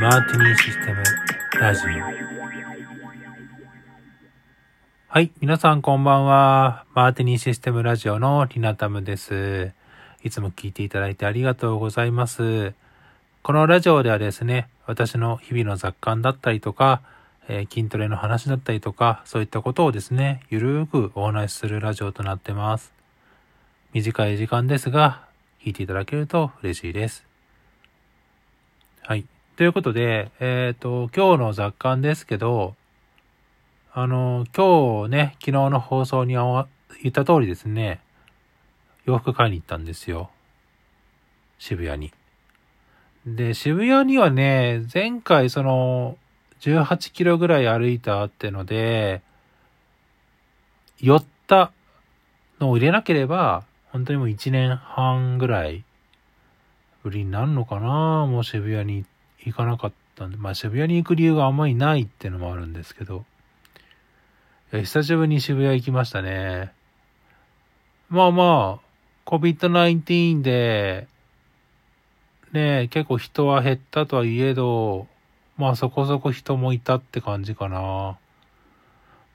マーティニーシステムラジオ。はい。皆さんこんばんは。マーティニーシステムラジオのリナタムです。いつも聞いていただいてありがとうございます。このラジオではですね、私の日々の雑感だったりとか、えー筋トレの話だったりとか、そういったことをですね、ゆるーくお話しするラジオとなってます。短い時間ですが、聞いていただけると嬉しいです。はい。ということで、えっ、と、今日の雑感ですけど、あの、今日ね、昨日の放送に言った通りですね、洋服買いに行ったんですよ。渋谷に。で、渋谷にはね、前回その、18キロぐらい歩いたってので、寄ったのを入れなければ、本当にもう1年半ぐらいぶりになるのかな？もう渋谷に行かなかったんで、まあ渋谷に行く理由があんまりないってのもあるんですけど、いや久しぶりに渋谷行きましたね。まあまあ、COVID-19 で、ね結構人は減ったとはいえど、まあそこそこ人もいたって感じかな。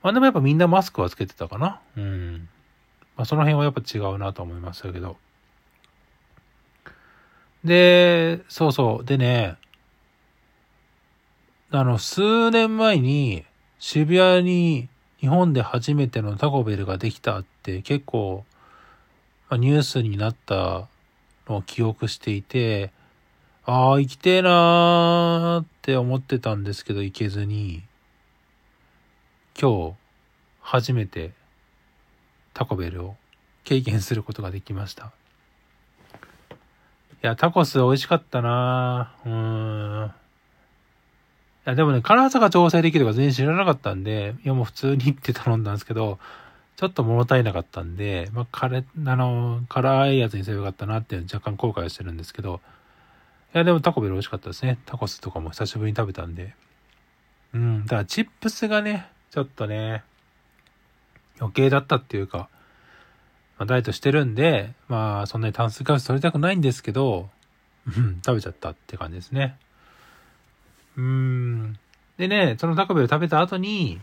まあでもやっぱみんなマスクはつけてたかな。うん。まあその辺はやっぱ違うなと思いましたけど。で、そうそう。でね、あの、数年前に渋谷に日本で初めてのタコベルができたって結構、まあ、ニュースになったのを記憶していて、ああ、行きてえなーって思ってたんですけど行けずに、今日初めてタコベルを経験することができました。いや、タコス美味しかったなうん。いや、でもね、辛さが調整できるとか全然知らなかったんで、いやもう普通にって頼んだんですけど、ちょっと物足りなかったんで、まあ、辛あの、辛いやつにすればよかったなって若干後悔してるんですけど、いや、でもタコベル美味しかったですね。タコスとかも久しぶりに食べたんで。うん、だからチップスがね、ちょっとね、余計だったっていうか、まあ、ダイエットしてるんで、まあ、そんなに炭水化物取りたくないんですけど、食べちゃったって感じですね。うーん。でね、そのタコベル食べた後に、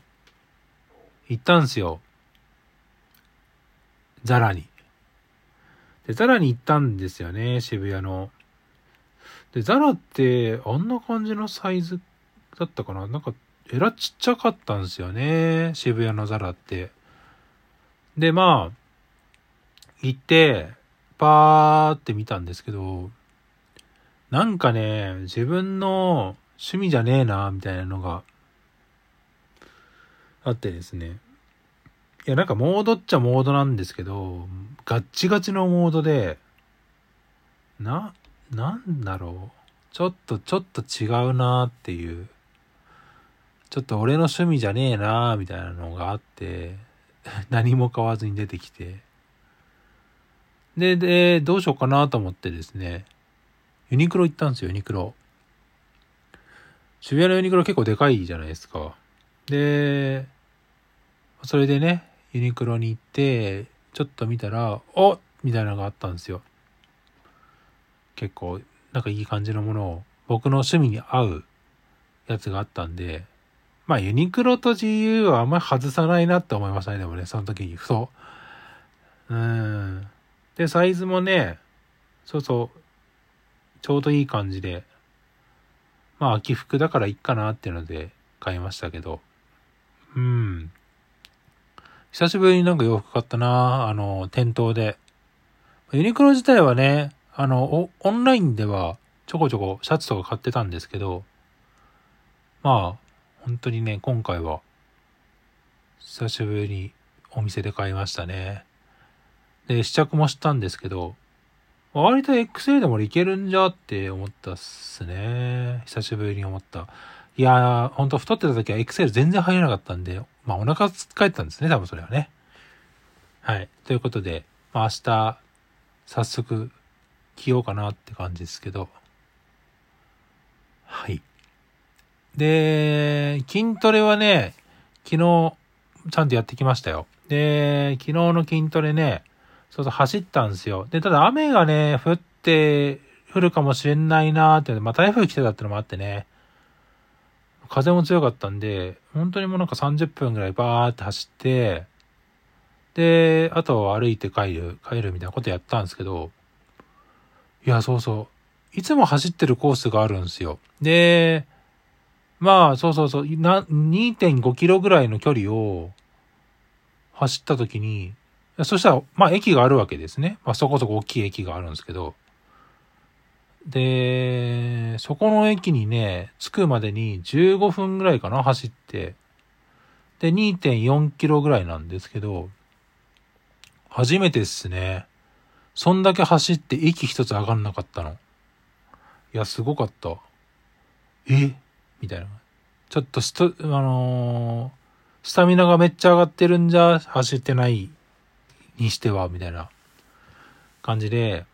行ったんすよ。ザラに。で、ザラに行ったんですよね、渋谷の。で、ザラって、あんな感じのサイズだったかな？なんか、えらちっちゃかったんですよね、渋谷のザラって。で、まあ、行って、パーって見たんですけど、なんかね、自分の趣味じゃねえな、みたいなのがあってですね。いや、なんかモードっちゃモードなんですけど、ガッチガチのモードで、な、なんだろう。ちょっと、ちょっと違うなっていう。ちょっと俺の趣味じゃねえなみたいなのがあって、何も買わずに出てきて。で、で、どうしようかなと思ってですね、ユニクロ行ったんですよ、ユニクロ。渋谷のユニクロ結構でかいじゃないですか。で、それでね、ユニクロに行って、ちょっと見たら、おみたいなのがあったんですよ。結構、なんかいい感じのものを、僕の趣味に合うやつがあったんで、まあユニクロと GU はあんまり外さないなって思いましたね、でもね、その時に、ふと。うん。で、サイズもね、そうそう、ちょうどいい感じで、まあ秋服だからいいかなっていうので買いましたけど、うん。久しぶりになんか洋服買ったなあの、店頭で。ユニクロ自体はね、あの、オンラインではちょこちょこシャツとか買ってたんですけど、まあ、本当にね、今回は、久しぶりにお店で買いましたね。で、試着もしたんですけど、割と XL でもいけるんじゃって思ったっすね。久しぶりに思った。いやー、ほんと太ってた時は XL 全然入らなかったんで、まあお腹つっかえてたんですね、多分それはね。はい。ということで、まあ明日、早速、着ようかなって感じですけど。はい。で、筋トレはね、昨日、ちゃんとやってきましたよ。で、昨日の筋トレね、そうそう走ったんですよ。で、ただ雨がね、降って降るかもしれないなーって、まあ台風来てたってのもあってね、風も強かったんで、本当にもうなんか30分ぐらいバーって走って、で、あと歩いて帰る、帰るみたいなことやったんですけど、いや、そうそう。いつも走ってるコースがあるんですよ。で、まあ、そうそうそう、2.5キロぐらいの距離を走った時に、そしたら、まあ駅があるわけですね。まあそこそこ大きい駅があるんですけど、で、そこの駅にね、着くまでに15分ぐらいかな、走って。で、2.4キロぐらいなんですけど、初めてですね。そんだけ走って息一つ上がんなかったの。いや、すごかった。え？みたいな。ちょっとスト、あのー、スタミナがめっちゃ上がってるんじゃ走ってないにしては、みたいな感じで、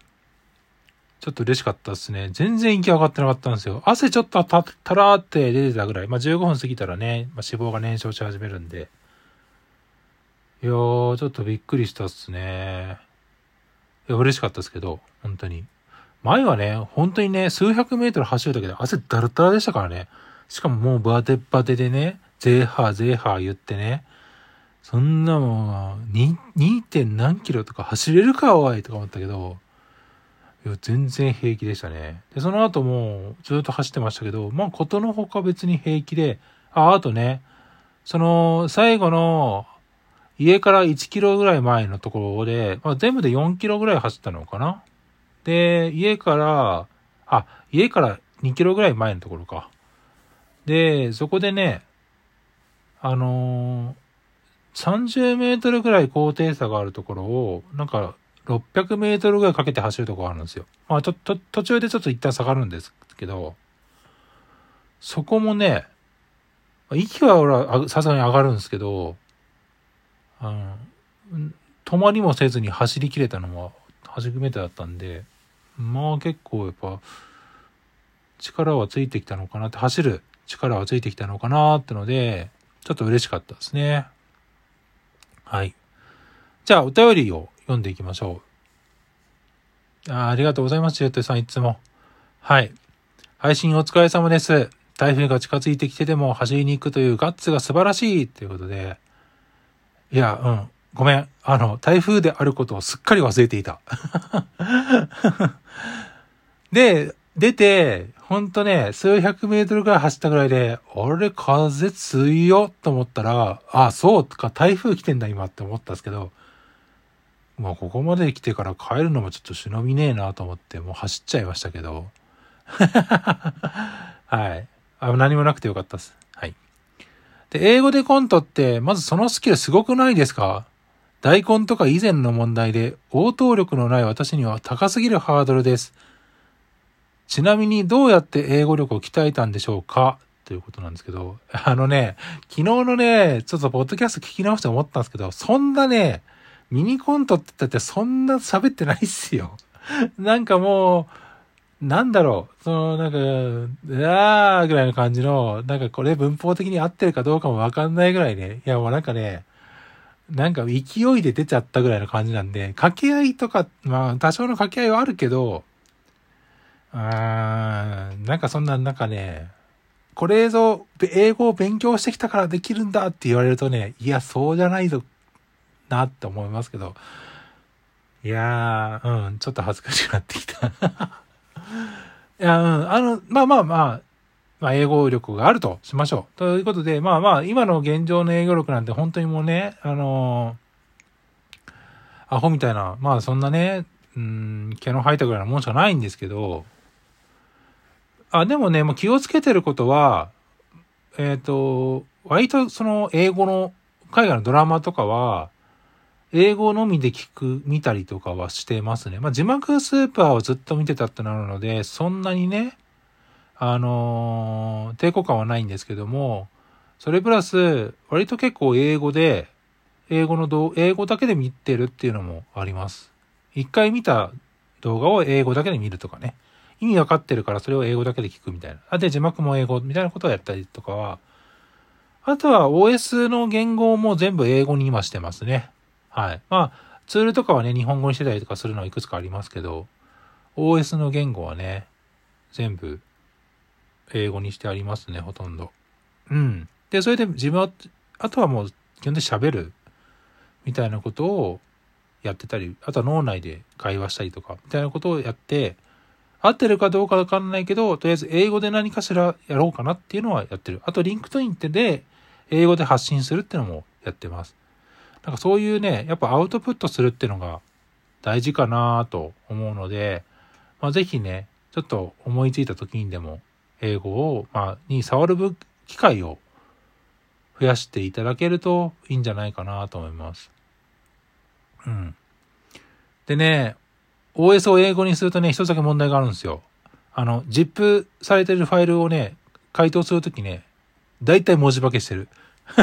ちょっと嬉しかったですね。全然息上がってなかったんですよ。汗ちょっとた、たらーって出てたぐらい。まあ、15分過ぎたらね、まあ、脂肪が燃焼し始めるんで。いやー、ちょっとびっくりしたっすね。いや、嬉しかったですけど、本当に。前はね、本当にね、数百メートル走るだけで汗だるだらでしたからね。しかももうバテバテでね、ゼーハーゼーハー言ってね、そんなもん、2. 点何キロとか走れるかおいとか思ったけど、いや、全然平気でしたね。で、その後もずっと走ってましたけど、まあ、ことのほか別に平気で、あ、あとね、その、最後の、家から1キロぐらい前のところで、まあ、全部で4キロぐらい走ったのかな。で、家から、あ、家から2キロぐらい前のところか。で、そこでね、あのー、30メートルぐらい高低差があるところを、なんか、600メートルぐらいかけて走るとこがあるんですよ。まあ、と、と、途中でちょっと一旦下がるんですけど、そこもね、息は俺はさすがに上がるんですけど、あの、止まりもせずに走り切れたのは初めてだったんで、まあ結構やっぱ、力はついてきたのかなって、走る力はついてきたのかなってので、ちょっと嬉しかったですね。はい。じゃあ、お便りを読んでいきましょう。あありがとうございます、ジェットさん、いつも。はい。配信お疲れ様です。台風が近づいてきてでも走りに行くというガッツが素晴らしいということで。いや、うん。ごめん。あの、台風であることをすっかり忘れていた。で、出て、ほんとね、数百メートルぐらい走ったぐらいで、あれ、風強いよと思ったら、あ、そうとか、台風来てんだ今って思ったんですけど、まあ、ここまで来てから帰るのもちょっと忍びねえなと思って、もう走っちゃいましたけど。はい。あ何もなくてよかったです。はい。で、英語でコントって、まずそのスキルすごくないですか？大根とか以前の問題で、応答力のない私には高すぎるハードルです。ちなみにどうやって英語力を鍛えたんでしょうか？ということなんですけど、あのね、昨日のね、ちょっとポッドキャスト聞き直して思ったんですけど、そんなね、ミニコントって言ったってそんな喋ってないっすよ。なんかもう、なんだろう、その、なんか、あーぐらいの感じの、なんかこれ文法的に合ってるかどうかもわかんないぐらいね。いやもうなんかね、なんか勢いで出ちゃったぐらいの感じなんで、掛け合いとか、まあ多少の掛け合いはあるけど、あーなんかそんな、なんかね、これぞ、英語を勉強してきたからできるんだって言われるとね、いや、そうじゃないぞなって思いますけど、いやー、うん、ちょっと恥ずかしくなってきた。いや、うん、あの、まあまあまあ、まあ、英語力があるとしましょう。ということで、まあまあ、今の現状の英語力なんて本当にもうね、あのー、アホみたいな、まあそんなね、うん、毛の生えたぐらいのもんしかないんですけど、あ、でもね、もう気をつけてることは、えっ、ー、と、割とその英語の海外のドラマとかは、英語のみで聞く、見たりとかはしてますね。まあ、字幕スーパーをずっと見てたってなるので、そんなにね、あのー、抵抗感はないんですけども、それプラス、割と結構英語で、英語の動、英語だけで見てるっていうのもあります。一回見た動画を英語だけで見るとかね。意味わかってるからそれを英語だけで聞くみたいな。あ、で、字幕も英語みたいなことをやったりとかは、あとは OS の言語も全部英語に今してますね。はい。まあ、ツールとかはね、日本語にしてたりとかするのはいくつかありますけど、OS の言語はね、全部英語にしてありますね、ほとんど。うん。で、それで自分は、あとはもう基本的に喋るみたいなことをやってたり、あとは脳内で会話したりとか、みたいなことをやって、合ってるかどうかわかんないけど、とりあえず英語で何かしらやろうかなっていうのはやってる。あと、 LinkedIn ってで、英語で発信するっていうのもやってます。なんかそういうね、やっぱアウトプットするっていうのが大事かなと思うので、まあ、ぜひね、ちょっと思いついた時にでも、英語を、まあ、に触る機会を増やしていただけるといいんじゃないかなと思います。うん。でね、OS を英語にするとね、一つだけ問題があるんですよ。あの、ZIP されてるファイルをね、回答するときね、だいたい文字化けしてる。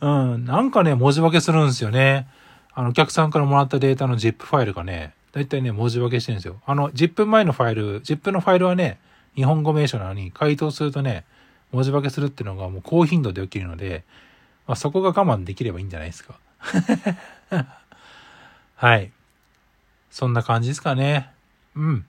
うん、なんかね、文字化けするんですよね。あの、お客さんからもらったデータの ZIP ファイルがね、だいたいね、文字化けしてるんですよ。あの、ZIP 前のファイル、ZIP のファイルはね、日本語名称なのに、回答するとね、文字化けするっていうのがもう高頻度で起きるので、まあ、そこが我慢できればいいんじゃないですか。はい。そんな感じですかね。うん。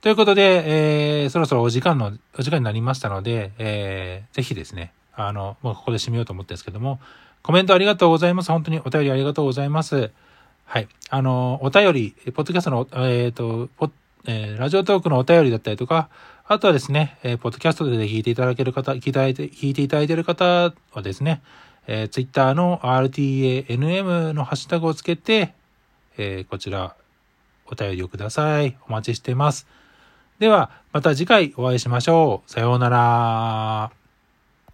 ということで、えー、そろそろお時間の、お時間になりましたので、えー、ぜひですね、あの、もうここで締めようと思ってるんですけども、コメントありがとうございます。本当にお便りありがとうございます。はい。あの、お便り、ポッドキャストの、えっ、ー、と、ポえー、ラジオトークのお便りだったりとか、あとはですね、えー、ポッドキャストで聞いていただける方、聞いていただいて、聞いていただいている方はですね、えー、ツイッターの RTANM のハッシュタグをつけて、えー、こちら、お便りをください。お待ちしてます。では、また次回お会いしましょう。さようなら。